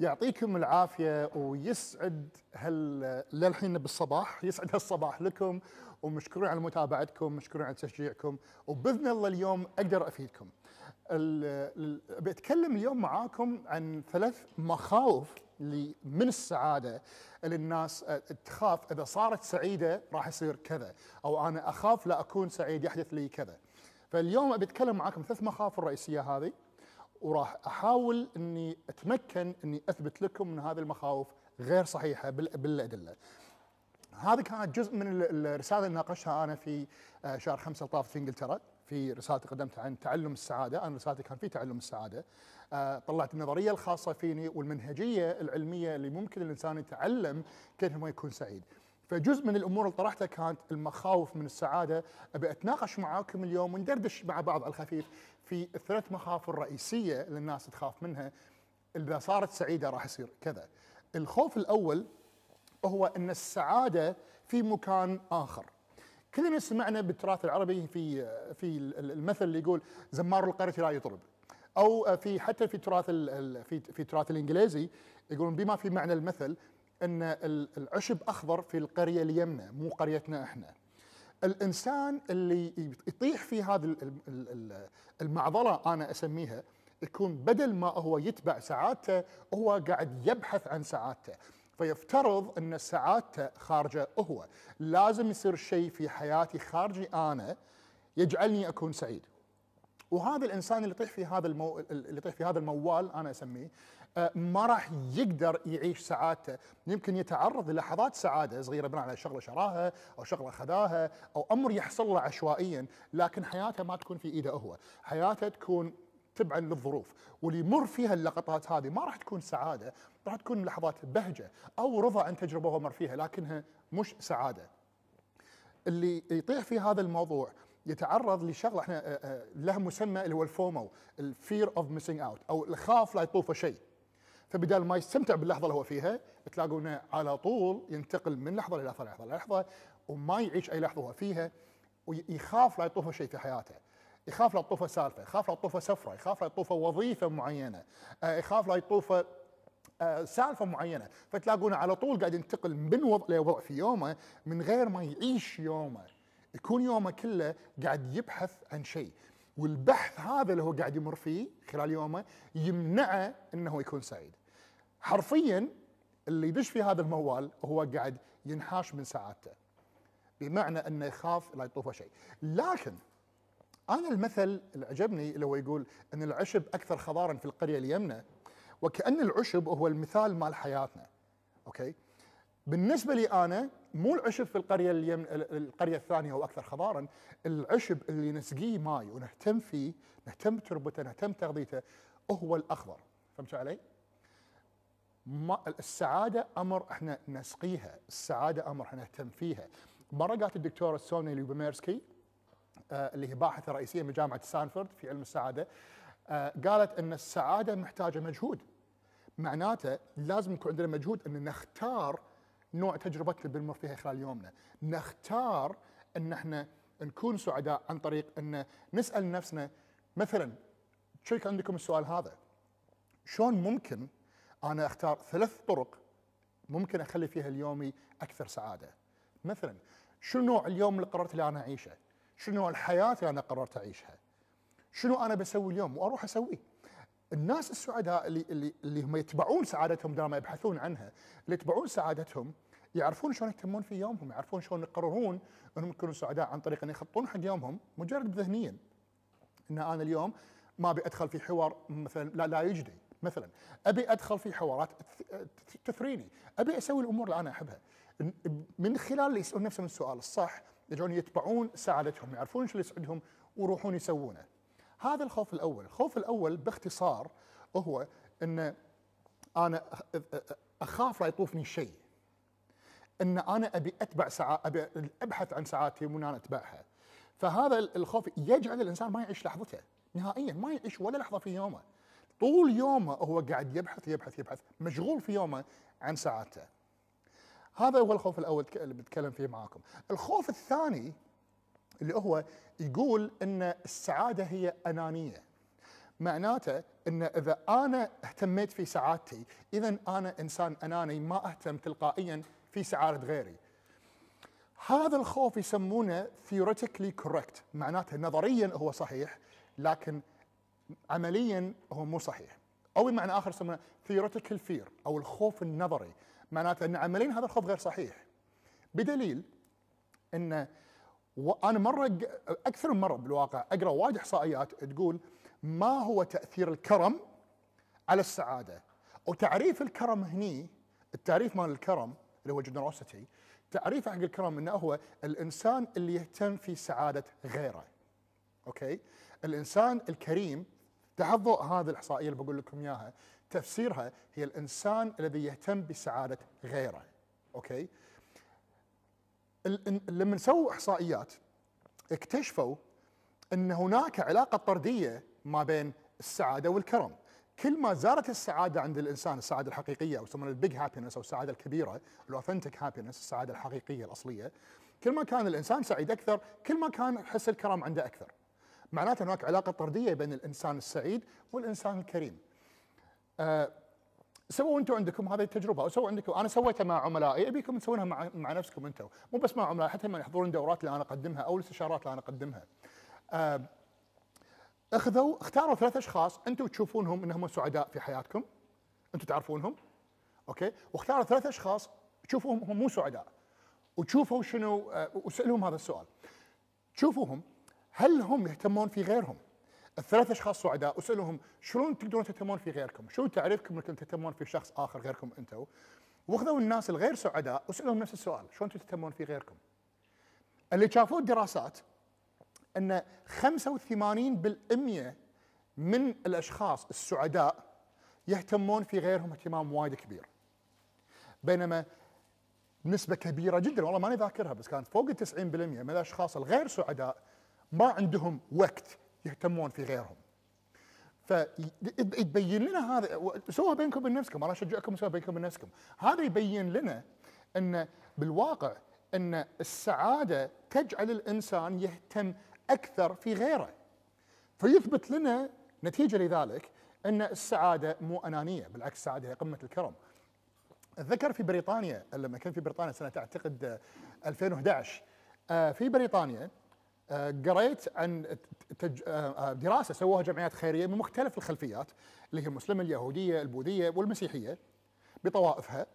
يعطيكم العافية ويسعد هال للحين بالصباح يسعد هالصباح لكم. ومشكورين على متابعتكم مشكورين على تشجيعكم. وبإذن الله اليوم أقدر أفيدكم. بتكلم اليوم معاكم عن ثلاث مخاوف من السعادة اللي الناس تخاف إذا صارت سعيدة راح يصير كذا أو أنا أخاف لا أكون سعيد يحدث لي كذا. فاليوم بتكلم معاكم ثلاث مخاوف الرئيسية هذه. وراح أحاول إني أتمكن إني أثبت لكم إن هذه المخاوف غير صحيحة بال- بالأدلة. هذه كانت جزء من ال- الرسالة اللي ناقشتها أنا في آه، شهر خمسة الطاف في إنجلترا في رسالتي قدمتها عن تعلم السعادة، أنا رسالتي كان في تعلم السعادة. آه، طلعت النظرية الخاصة فيني والمنهجية العلمية اللي ممكن الإنسان يتعلم كيف هو يكون سعيد. فجزء من الأمور اللي طرحتها كانت المخاوف من السعادة أبي أتناقش معاكم اليوم وندردش مع بعض على الخفيف في الثلاث مخاوف الرئيسية اللي الناس تخاف منها إذا صارت سعيدة راح يصير كذا. الخوف الأول هو أن السعادة في مكان آخر. كلنا سمعنا بالتراث العربي في في المثل اللي يقول زمار القرية لا يطرب. أو في حتى في تراث في في تراث الإنجليزي يقولون بما في معنى المثل أن ال- العشب أخضر في القرية اليمنى مو قريتنا إحنا. الإنسان اللي يطيح في هذه ال- ال- ال- المعضلة أنا أسميها يكون بدل ما هو يتبع سعادته هو قاعد يبحث عن سعادته فيفترض أن سعادته خارجة هو. لازم يصير شيء في حياتي خارجي أنا يجعلني أكون سعيد. وهذا الإنسان اللي يطيح في هذا المو... اللي يطيح في هذا الموال أنا أسميه ما راح يقدر يعيش سعادته. يمكن يتعرض للحظات سعادة صغيرة بناء على شغله شراها أو شغله خذاها أو أمر يحصل له عشوائيا لكن حياته ما تكون في إيده هو. حياته تكون تبعا للظروف. واللي يمر فيها اللقطات هذه ما راح تكون سعادة راح تكون لحظات بهجة أو رضا عن تجربة هو مر فيها لكنها مش سعادة. اللي يطيح في هذا الموضوع يتعرض لشغلة إحنا آه، آه، لها مسمى اللي هو ال FOMO ال fear of missing out أو الخوف لا يطوفه شيء. فبدال ما يستمتع باللحظة اللي هو فيها تلاقونه على طول ينتقل من لحظة للحظه لحظة لحظة وما يعيش أي لحظة هو فيها ويخاف لا يطوفه شيء في حياته. يخاف لا تطوفه سالفة يخاف لا تطوفه سفرة يخاف لا يطوفه وظيفة معينة آه، يخاف لا يطوفه آه، سالفة معينة. فتلاقونه على طول قاعد ينتقل من وضع لوضع في يومه من غير ما يعيش يومه. يكون يومه كله قاعد يبحث عن شيء. والبحث هذا اللي هو قاعد يمر فيه خلال يومه يمنعه إنه يكون سعيد. حرفيا اللي يدش في هذا الموال هو قاعد ينحاش من سعادته بمعنى أنه يخاف لا يطوفه شيء. لكن أنا المثل اللي عجبني اللي هو يقول أن العشب أكثر خضارا في القرية اليمنى وكأن العشب هو المثال مال حياتنا. أوكي؟ بالنسبة لي أنا مو العشب في القرية اليمن القرية الثانية هو أكثر خضارا العشب اللي نسقيه ماي ونهتم فيه نهتم بتربته نهتم بتغذيته هو الأخضر. فهمتوا علي؟ ما السعادة أمر إحنا نسقيها، السعادة أمر إحنا نهتم فيها. مرة قالت الدكتورة سونيا ليوبوميرسكي آه، اللي هي باحثة رئيسية من جامعة ستانفورد في علم السعادة آه، قالت إن السعادة محتاجة مجهود. معناته لازم يكون عندنا مجهود إن نختار نوع تجربتنا اللي بنمر فيها خلال يومنا، نختار إن إحنا نكون سعداء عن طريق إن نسأل نفسنا مثلا شو عندكم السؤال هذا؟ شلون ممكن أنا أختار ثلاث طرق ممكن أخلي فيها اليومي أكثر سعادة؟ مثلا شنو نوع اليوم اللي قررت اللي أنا أعيشه؟ شنو نوع الحياة اللي أنا قررت أعيشها؟ شنو أنا بسوي اليوم وأروح اسويه؟ الناس السعداء اللي اللي اللي هم يتبعون سعادتهم دائما يبحثون عنها، اللي يتبعون سعادتهم يعرفون شلون يهتمون في يومهم، يعرفون شلون يقررون أنهم يكونوا سعداء عن طريق أن يخطون حق يومهم مجرد ذهنيا. إن أنا اليوم ما أبي أدخل في حوار مثلا لا لا يجدي مثلا أبي أدخل في حوارات تث- تثريني. أبي أسوي الأمور اللي أنا أحبها. من خلال اللي يسألون نفسهم السؤال الصح يرجعون يتبعون سعادتهم يعرفون شو اللي يسعدهم ويروحون يسوونه. هذا الخوف الأول. الخوف الأول باختصار هو إن أنا أخاف لا يطوفني شيء. إن أنا أبي أتبع سعا أبي أبحث عن سعادتي وان أنا أتبعها. فهذا الخوف يجعل الإنسان ما يعيش لحظته. نهائيا ما يعيش ولا لحظة في يومه. طول يومه هو قاعد يبحث يبحث يبحث مشغول في يومه عن سعادته هذا هو الخوف الأول اللي بتكلم فيه معاكم. الخوف الثاني اللي هو يقول إن السعادة هي أنانية. معناته إن إذا أنا اهتميت في سعادتي اذا أنا إنسان أناني ما أهتم تلقائيا في سعادة غيري. هذا الخوف يسمونه theoretically correct معناته نظريا هو صحيح لكن عمليا هو مو صحيح. أو بمعنى آخر يسمونه theoretical fear أو الخوف النظري. معناته أن عمليا هذا الخوف غير صحيح. بدليل أن وأنا مرة أكثر من مرة بالواقع أقرأ وايد إحصائيات تقول ما هو تأثير الكرم على السعادة؟ وتعريف الكرم هني التعريف مال الكرم اللي هو generosity تعريف حق الكرم إنه هو الإنسان اللي يهتم في سعادة غيره. okay؟ الإنسان الكريم تحت ضوء هذه الإحصائية اللي بقول لكم إياها. تفسيرها هي الإنسان الذي يهتم بسعادة غيره. okay؟ لما سووا إحصائيات اكتشفوا إن هناك علاقة طردية ما بين السعادة والكرم. كل ما زادت السعادة عند الإنسان السعادة الحقيقية أو يسمونها ال big happiness أو السعادة الكبيرة ال authentic happiness السعادة الحقيقية الأصلية كل ما كان الإنسان سعيد أكثر كل ما كان حس الكرم عنده أكثر. معناته هناك علاقة طردية بين الإنسان السعيد والإنسان الكريم. أه سووا أنتم عندكم هذه التجربة أو سووا عندكم أنا سويتها مع عملائي أبيكم تسوونها مع, مع نفسكم أنتم مو بس مع عملائي حتى لما يحضرون الدورات اللي أنا أقدمها أو الاستشارات اللي أنا أقدمها. أه اخذوا اختاروا ثلاث أشخاص أنتم تشوفونهم إنهم سعداء في حياتكم. أنتم تعرفونهم أوكي؟ واختاروا ثلاث أشخاص تشوفوهم هم مو سعداء. وتشوفوا شنو أه وسألوهم هذا السؤال. شوفوهم هل هم يهتمون في غيرهم الثلاث أشخاص سعداء وسالوهم شلون تقدرون تهتمون في غيركم؟ شو تعريفكم انكم تهتمون في شخص آخر غيركم أنتم؟ وأخذوا الناس الغير سعداء وسالوهم نفس السؤال، شلون تهتمون في غيركم؟ اللي شافوه الدراسات إن 85% من الأشخاص السعداء يهتمون في غيرهم اهتمام وايد كبير. بينما نسبة كبيرة جدا والله ماني ذاكرها بس كانت فوق ال 90% من الأشخاص الغير سعداء ما عندهم وقت يهتمون في غيرهم. فيبين لنا هذا سووها بينكم وبين نفسكم أنا أشجعكم تسووها بينكم وبين نفسكم. هذا يبين لنا أن بالواقع أن السعادة تجعل الإنسان يهتم أكثر في غيره. فيثبت لنا نتيجة لذلك أن السعادة مو أنانية بالعكس السعادة هي قمة الكرم. أتذكر في بريطانيا لما كنت في بريطانيا سنة أعتقد 2011 في بريطانيا قريت عن دراسة سووها جمعيات خيرية من مختلف الخلفيات اللي هي المسلمة اليهودية البوذية والمسيحية بطوائفها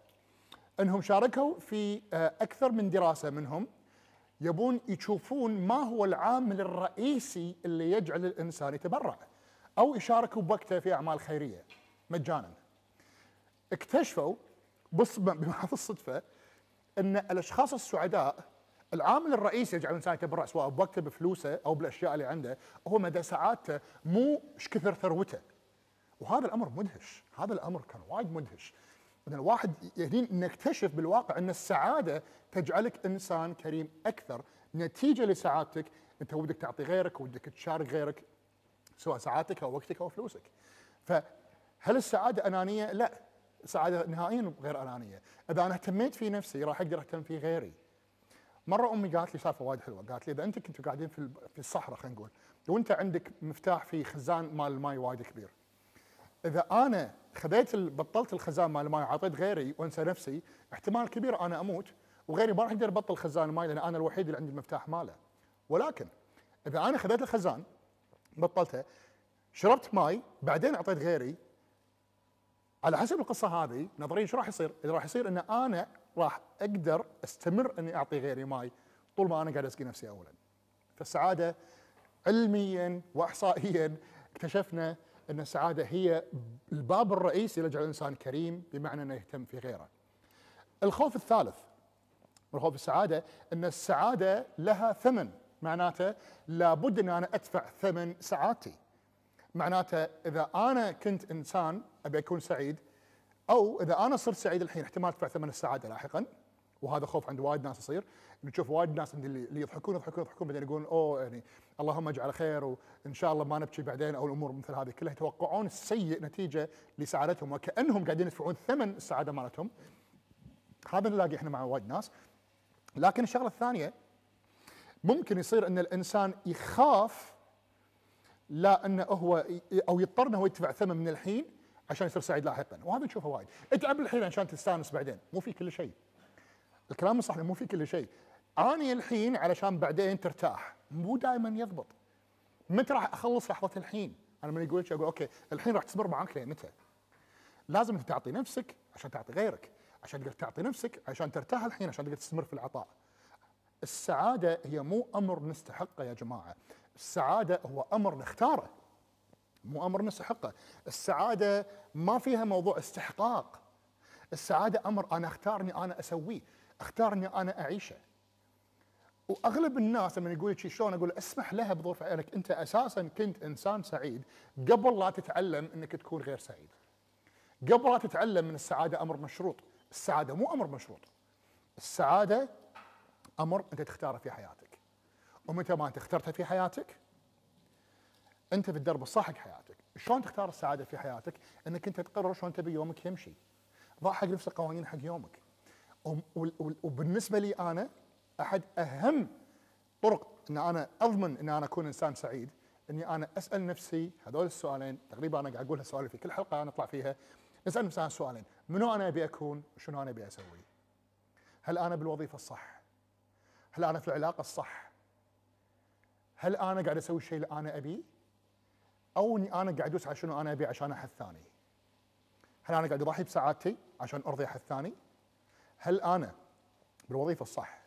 إنهم شاركوا في أكثر من دراسة منهم يبون يشوفون ما هو العامل الرئيسي اللي يجعل الإنسان يتبرع أو يشاركوا بوقته في أعمال خيرية مجانا. اكتشفوا بص الصدفة إن الأشخاص السعداء العامل الرئيسي يجعل الانسان يتبرع سواء بوقته بفلوسه أو بالأشياء اللي عنده هو مدى سعادته مو إيش كثر ثروته. وهذا الأمر مدهش. هذا الأمر كان وايد مدهش. ان الواحد يعني نكتشف بالواقع إن السعادة تجعلك إنسان كريم أكثر. نتيجة لسعادتك أنت ودك تعطي غيرك ودك تشارك غيرك سواء سعادتك أو وقتك أو فلوسك. فهل السعادة أنانية؟ لا. السعادة نهائيا غير أنانية. إذا أنا اهتميت في نفسي راح أقدر أهتم في غيري. مرة أمي قالت لي سالفة وايد حلوة قالت لي إذا أنت كنتوا قاعدين في في الصحراء خلينا نقول وأنت عندك مفتاح في خزان مال الماي وايد كبير إذا أنا خذيت بطلت الخزان مال الماي وعطيت غيري وأنسى نفسي احتمال كبير أنا أموت وغيري ما راح يقدر يبطل خزان الماي لأن أنا الوحيد اللي عندي المفتاح ماله ولكن إذا أنا خذيت الخزان بطلته شربت ماي بعدين أعطيت غيري على حسب القصة هذه نظريا إيش راح يصير؟ إذا راح يصير إن أنا راح أقدر أستمر إني أعطي غيري ماي طول ما أنا قاعد أسقي نفسي اولا. فالسعادة علميا واحصائيا اكتشفنا إن السعادة هي الباب الرئيسي لجعل الإنسان كريم بمعنى إنه يهتم في غيره. الخوف الثالث من خوف السعادة إن السعادة لها ثمن معناته لابد إن أنا أدفع ثمن سعادتي. معناته إذا أنا كنت إنسان أبي أكون سعيد أو إذا أنا صرت سعيد الحين احتمال أدفع ثمن السعادة لاحقا وهذا خوف عند وايد ناس يصير. نشوف وايد ناس اللي يضحكون يضحكون يضحكون بعدين يقولون أوه يعني اللهم اجعل خير وإن شاء الله ما نبكي بعدين أو الأمور مثل هذه كلها يتوقعون السيء نتيجة لسعادتهم وكأنهم قاعدين يدفعون ثمن السعادة مالتهم. هذا نلاقي إحنا مع وايد ناس. لكن الشغلة الثانية ممكن يصير إن الإنسان يخاف لا إنه هو أو يضطر إنه هو يدفع ثمن من الحين عشان يصير سعيد لاحقا. وهذا نشوفه وايد. اتعب الحين عشان تستانس بعدين مو في كل شيء. الكلام الصح مو في كل شيء. أني الحين علشان بعدين ترتاح. مو دائما يضبط. متى راح أخلص لحظة الحين؟ أنا من يقول أقول أوكي الحين راح تصبر معاك متى؟ لازم أنت تعطي نفسك عشان تعطي غيرك. عشان تقدر تعطي نفسك عشان ترتاح الحين عشان تقدر تستمر في العطاء. السعادة هي مو أمر نستحقه يا جماعة. السعادة هو أمر نختاره. مو أمر نستحقه. السعادة ما فيها موضوع استحقاق. السعادة أمر أنا اختار اني أنا أسويه اختار اني أنا أعيشه. وأغلب الناس لما يقول شي شلون أقول؟ اسمح لها بظروف عينك أنت أساسا كنت إنسان سعيد قبل لا تتعلم إنك تكون غير سعيد. قبل لا تتعلم من السعادة أمر مشروط. السعادة مو أمر مشروط. السعادة أمر أنت تختاره في حياتك. ومتى ما أنت اخترتها في حياتك؟ أنت في الدرب الصح حق حياتك شلون تختار السعادة في حياتك إنك أنت تقرر شلون تبي يومك يمشي ضع حق نفسك قوانين حق يومك وبالنسبة لي أنا أحد أهم طرق إن أنا أضمن إن أنا أكون إنسان سعيد إني أنا أسأل نفسي هذول السؤالين تقريبا أنا قاعد أقول هالسؤال في كل حلقة أنا أطلع فيها نسأل نفسنا السؤالين منو أنا أبي أكون وشنو أنا أبي أسوي؟ هل أنا بالوظيفة الصح؟ هل أنا في العلاقة الصح؟ هل أنا قاعد أسوي الشيء اللي أنا أبيه؟ أو إني أنا قاعد أدوس على شنو أنا أبي عشان أحد ثاني؟ هل أنا قاعد أضحي بسعادتي عشان أرضي أحد ثاني؟ هل أنا بالوظيفة الصح؟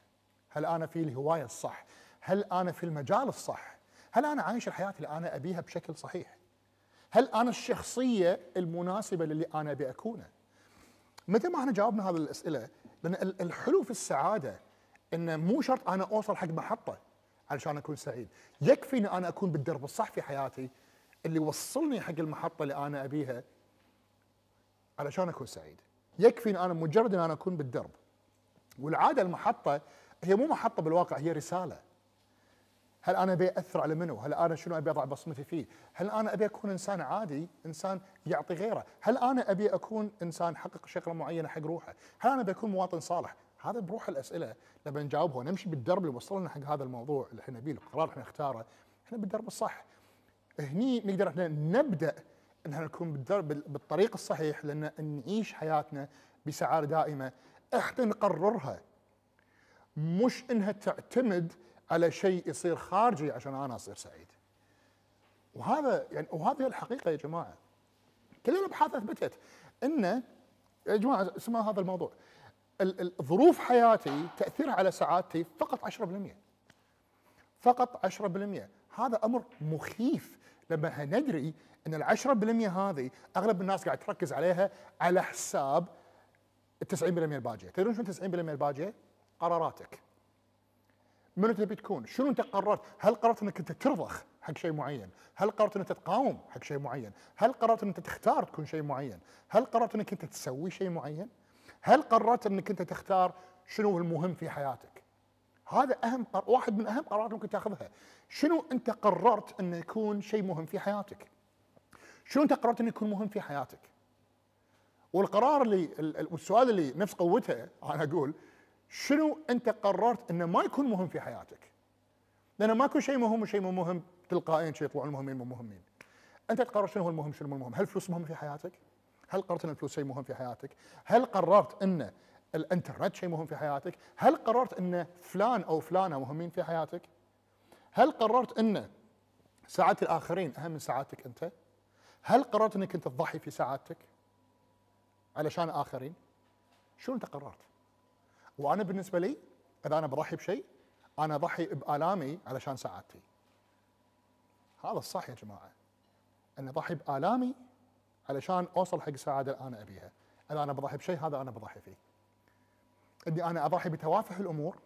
هل أنا في الهواية الصح؟ هل أنا في المجال الصح؟ هل أنا عايش الحياة اللي أنا أبيها بشكل صحيح؟ هل أنا الشخصية المناسبة للي أنا أبي أكونه؟ متى ما إحنا جاوبنا هذه الأسئلة لأن ال- الحلو في السعادة إنه مو شرط أنا أوصل حق محطة علشان أكون سعيد، يكفي إن أنا أكون بالدرب الصح في حياتي اللي وصلني حق المحطة اللي أنا أبيها علشان اكون سعيد. يكفي إن أنا مجرد إن أنا أكون بالدرب. والعادة المحطة هي مو محطة بالواقع هي رسالة. هل أنا أبي أثر على منو؟ هل أنا شنو أبي أضع بصمتي فيه؟ هل أنا أبي أكون إنسان عادي، إنسان يعطي غيره؟ هل أنا أبي أكون إنسان حقق شغله معينه حق روحه؟ هل أنا أبي أكون مواطن صالح؟ هذا بروح الأسئلة لما نجاوبها ونمشي بالدرب اللي وصلنا حق هذا الموضوع اللي إحنا نبيه القرار اللي إحنا نختاره، إحنا بالدرب الصح. هني نقدر إحنا نبدأ إن إحنا نكون بالطريق الصحيح لأن نعيش حياتنا بسعادة دائمة إحنا نقررها مش إنها تعتمد على شيء يصير خارجي عشان أنا أصير سعيد. وهذا يعني وهذه الحقيقة يا جماعة. كل الابحاث أثبتت ان يا جماعة اسمعوا هذا الموضوع. ال- ال- ظروف حياتي تأثيرها على سعادتي فقط 10%. فقط 10% هذا أمر مخيف لما ندري إن ال 10% هذه أغلب الناس قاعد تركز عليها على حساب ال 90% الباقيه، تدرون شنو 90% الباقيه؟ قراراتك. منو تبي تكون؟ شنو أنت قررت؟ هل قررت إنك أنت ترضخ حق شيء معين؟ هل قررت إنك تقاوم حق شيء معين؟ هل قررت إنك تختار تكون شيء معين؟ هل قررت إنك أنت تسوي شيء معين؟ هل قررت إنك أنت تختار شنو المهم في حياتك؟ هذا أهم قر... واحد من أهم قرارات ممكن تأخذها. شنو أنت قررت انه يكون شيء مهم في حياتك؟ شنو أنت قررت انه يكون مهم في حياتك؟ والقرار اللي ال- ال- والسؤال اللي نفس قوته أنا أقول شنو أنت قررت أنه ما يكون مهم في حياتك؟ لأن ماكو شيء مهم وشيء مو مهم تلقائيا شيء يطلعون مهمين مو مهمين. أنت تقرر شنو هو المهم شنو مو المهم؟ هل الفلوس مهمه في حياتك؟ هل قررت أن الفلوس شيء مهم في حياتك؟ هل قررت ان الانترنت شيء مهم في حياتك؟ هل قررت إن فلان أو فلانة مهمين في حياتك؟ هل قررت إن سعاده الآخرين أهم من سعادتك أنت؟ هل قررت إنك أنت تضحي في سعادتك علشان آخرين؟ شنو أنت قررت؟ وأنا بالنسبة لي إذا أنا بضحي بشيء أنا اضحي بآلامي علشان سعادتي هذا الصح يا جماعة. إن أضحي بآلامي علشان أوصل حق السعاده اللي أنا أبيها. إذا أنا بضحي بشيء هذا أنا بضحي فيه. إني أنا أضحي بتوافه الأمور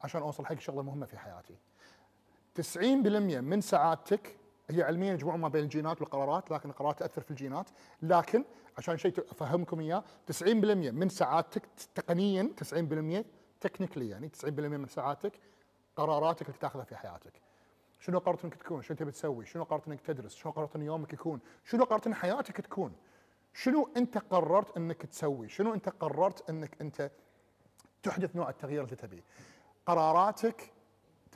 عشان أوصل حق شغلة مهمة في حياتي 90% من سعادتك هي علميا يجمعون ما بين الجينات والقرارات لكن القرارات تأثر في الجينات لكن عشان شيء أفهمكم إياه 90% من سعادتك تقنيا 90% تكنيكلي يعني 90% من سعادتك قراراتك اللي تأخذها في حياتك شنو قررت إنك تكون؟ شنو تبي تسوي؟ شنو قررت إنك تدرس؟ شنو قررت إن يومك يكون؟ شنو قررت إن حياتك تكون؟ شنو أنت قررت إنك تسوي؟ شنو أنت قررت إنك أنت تحدث نوع التغيير اللي تبيه؟ قراراتك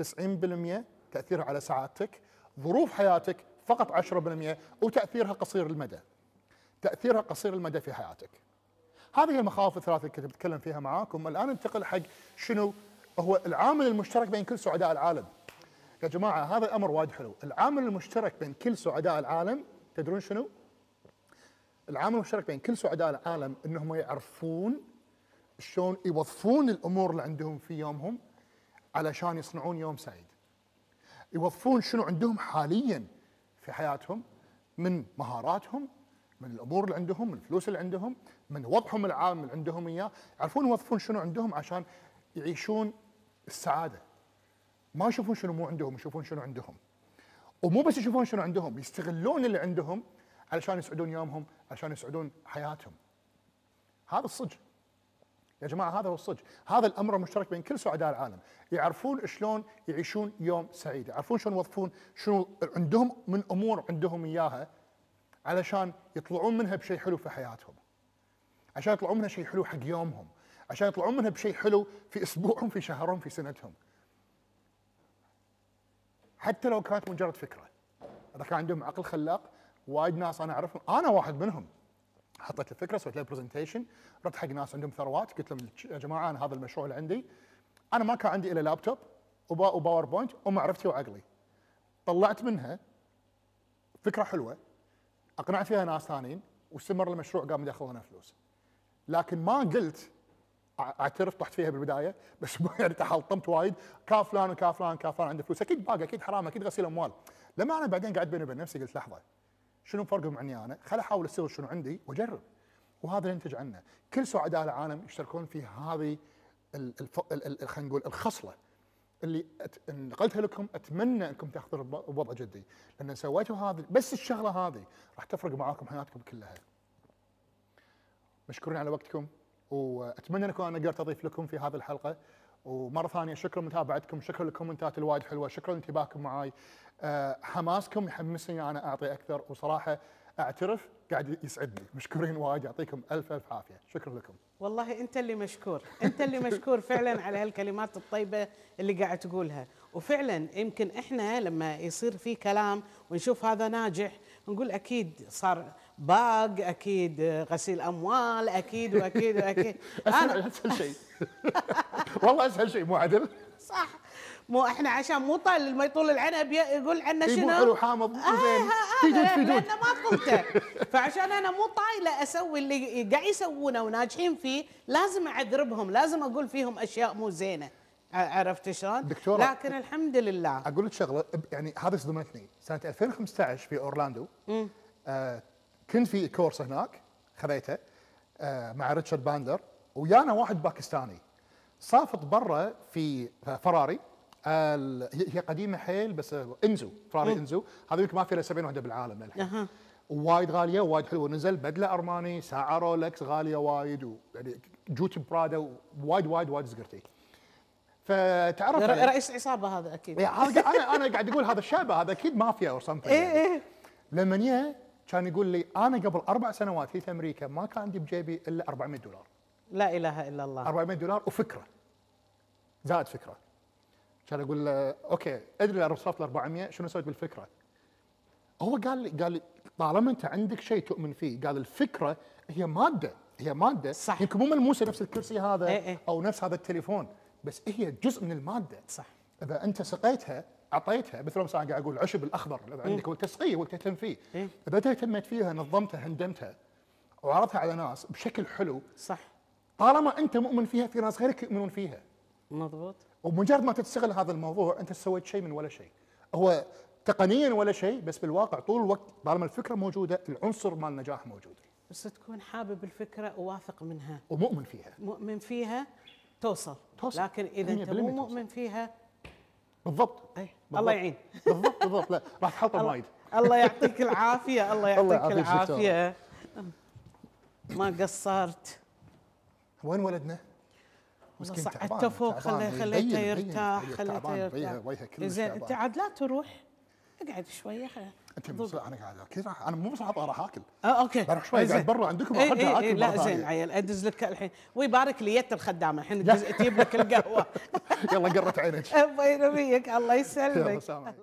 90% تأثيرها على سعادتك، ظروف حياتك فقط 10% وتأثيرها قصير المدى. تأثيرها قصير المدى في حياتك. هذه المخاوف الثلاثه اللي كنت بتكلم فيها معاكم. الآن ننتقل حق شنو هو العامل المشترك بين كل سعداء العالم. يا جماعة هذا الأمر وايد حلو. العامل المشترك بين كل سعداء العالم تدرون شنو؟ العامل المشترك بين كل سعداء العالم إنهم يعرفون شلون يوظفون الأمور اللي عندهم في يومهم علشان يصنعون يوم سعيد. يوظفون شنو عندهم حاليا في حياتهم من مهاراتهم من الأمور اللي عندهم من الفلوس اللي عندهم من وضعهم العام اللي عندهم إياه. يعرفون يوظفون شنو عندهم عشان يعيشون السعادة. ما يشوفون شنو مو عندهم يشوفون شنو عندهم. ومو بس يشوفون شنو عندهم يستغلون اللي عندهم علشان يسعدون يومهم علشان يسعدون حياتهم. هذا الصدق. يا جماعة هذا هو الصدق. هذا الأمر المشترك بين كل سعداء العالم. يعرفون شلون يعيشون يوم سعيد يعرفون شلون يوظفون شنو عندهم من أمور عندهم إياها علشان يطلعون منها بشيء حلو في حياتهم. عشان يطلعون منها شيء حلو حق يومهم. عشان يطلعون منها بشيء حلو في أسبوعهم في شهرهم في سنتهم. حتى لو كانت مجرد فكرة. إذا كان عندهم عقل خلاق وايد ناس أنا أعرفهم. أنا واحد منهم. حطيت الفكرة سويت لها presentation رحت حق ناس عندهم ثروات قلت لهم يا جماعة أنا هذا المشروع اللي عندي. أنا ما كان عندي إلا لابتوب وبا- و PowerPoint ومعرفتي وعقلي طلعت منها فكرة حلوة أقنعت فيها ناس ثانيين واستمر المشروع قام يدخلون فلوس. لكن ما قلت أعترف طحت فيها بالبداية بس يعني تحلطمت وايد. كان فلان وكان فلان كان فلان عنده فلوس. أكيد باقي أكيد حرام أكيد غسيل أموال. لما أنا بعدين قعدت بيني وبين نفسي قلت لحظة شنو فرقهم عني أنا؟ خل أحاول استوعب شنو عندي وأجرب. وهذا اللي ينتج عنه. كل سعداء العالم يشتركون في هذه ال- الف... ال- ال- خلينا نقول الخصلة. اللي أت... نقلتها لكم أتمنى أنكم تأخذون بوضع جدي. لأن سويتوا هذه بس الشغلة هذه راح تفرق معاكم حياتكم كلها. مشكورين على وقتكم وأتمنى أنكم أنا قدرت أضيف لكم في هذه الحلقة. ومرة ثانية شكرا متابعتكم شكرا للكومنتات الوايد حلوة شكرا لانتباهكم معاي. آه، حماسكم يحمسني أنا أعطي أكثر وصراحة أعترف قاعد يسعدني. مشكورين وايد يعطيكم ألف ألف عافية. شكرا لكم. والله أنت اللي مشكور. أنت اللي مشكور فعلا على هالكلمات الطيبة اللي قاعد تقولها. وفعلا يمكن إحنا لما يصير في كلام ونشوف هذا ناجح نقول أكيد صار باق أكيد غسيل أموال أكيد وأكيد وأكيد. اسهل شيء. والله أسهل شيء مو عدل. صح. مو إحنا عشان مو طال ما يطول العنب يقول عنا إي، شنو؟ حلو حامض آه زين. في آه في دود لأنه ما قلته. فعشان أنا مو طايلة أسوي اللي قاعد يسوونه وناجحين فيه لازم اعذربهم لازم أقول فيهم أشياء مو زينة. عرفت شلون؟ دكتورة. لكن الحمد لله. أقول لك شغلة يعني هذا صدمتني سنة 2015 في أورلاندو آه كنت في كورس هناك خذيته آه مع ريتشارد باندلر ويانا واحد باكستاني. صافط برا في فراري ال- هي قديمة حيل بس إنزو فراري إنزو. هذا يمكن ما في إلا 70 وحدة بالعالم للحين. وايد غالية وايد حلوة. نزل بدلة أرماني ساعه رولكس غالية وايد ويعني جوتي برادا وايد وايد وايد زقرتي. فتعرف رئيس عصابة هذا أكيد. يعني هذا أنا أنا قاعد أقول هذا الشاب هذا أكيد مافيا أو something إيه إيه. لما جاء كان يقول لي أنا قبل أربع سنوات في أمريكا ما كان عندي بجيبي إلا 400 دولار. لا إله إلا الله. 400 دولار وفكرة. زائد فكرة. كان أقول له okay أدري لو وصلت ل 400 شنو سويت بالفكرة؟ هو قال لي قال لي طالما أنت عندك شيء تؤمن فيه قال الفكرة هي مادة هي مادة صح. يمكن مو ملموسه نفس الكرسي هذا إيه إيه. أو نفس هذا التليفون بس هي جزء من المادة صح إذا أنت سقيتها أعطيتها مثل ما قاعد أقول العشب الأخضر اللي عندك والتسقيه وتهتم فيه إيه. إذا أنت اهتميت فيها نظمتها هندمتها وعرضتها على ناس بشكل حلو صح طالما أنت مؤمن فيها في ناس غيرك يؤمنون فيها مضبوط ومجرد ما تستغل هذا الموضوع أنت سويت شيء من ولا شيء هو تقنيا ولا شيء بس بالواقع طول الوقت طالما الفكرة موجودة العنصر مال النجاح موجود بس تكون حابب الفكرة وواثق منها ومؤمن فيها مؤمن فيها توصل توصل. لكن إذا أنت 100% مو. مؤمن فيها بالضبط أي. بالضبط. الله يعين بالضبط بالضبط لا راح تحلطم وايد الله يعطيك العافية الله يعطيك. العافية ما قصرت وين ولدنا؟ مسكين صعدته فوق خليته يرتاح خليته يرتاح. وجهه كلش زين انت. عاد لا تروح. اقعد شوية خل... أنت أنا قاعد أكيد راح أنا مو بس راح آكل. آه أوكي بروح شوي. قاعد برا عندكم إيه وارجع إيه اكل إيه مرة لا. زين عيل أدز لك الحين. ويبارك لي يد الخدامة. الحين تجيب لك القهوة. يلا قرت عينك. الله يرضيك الله يسلمك.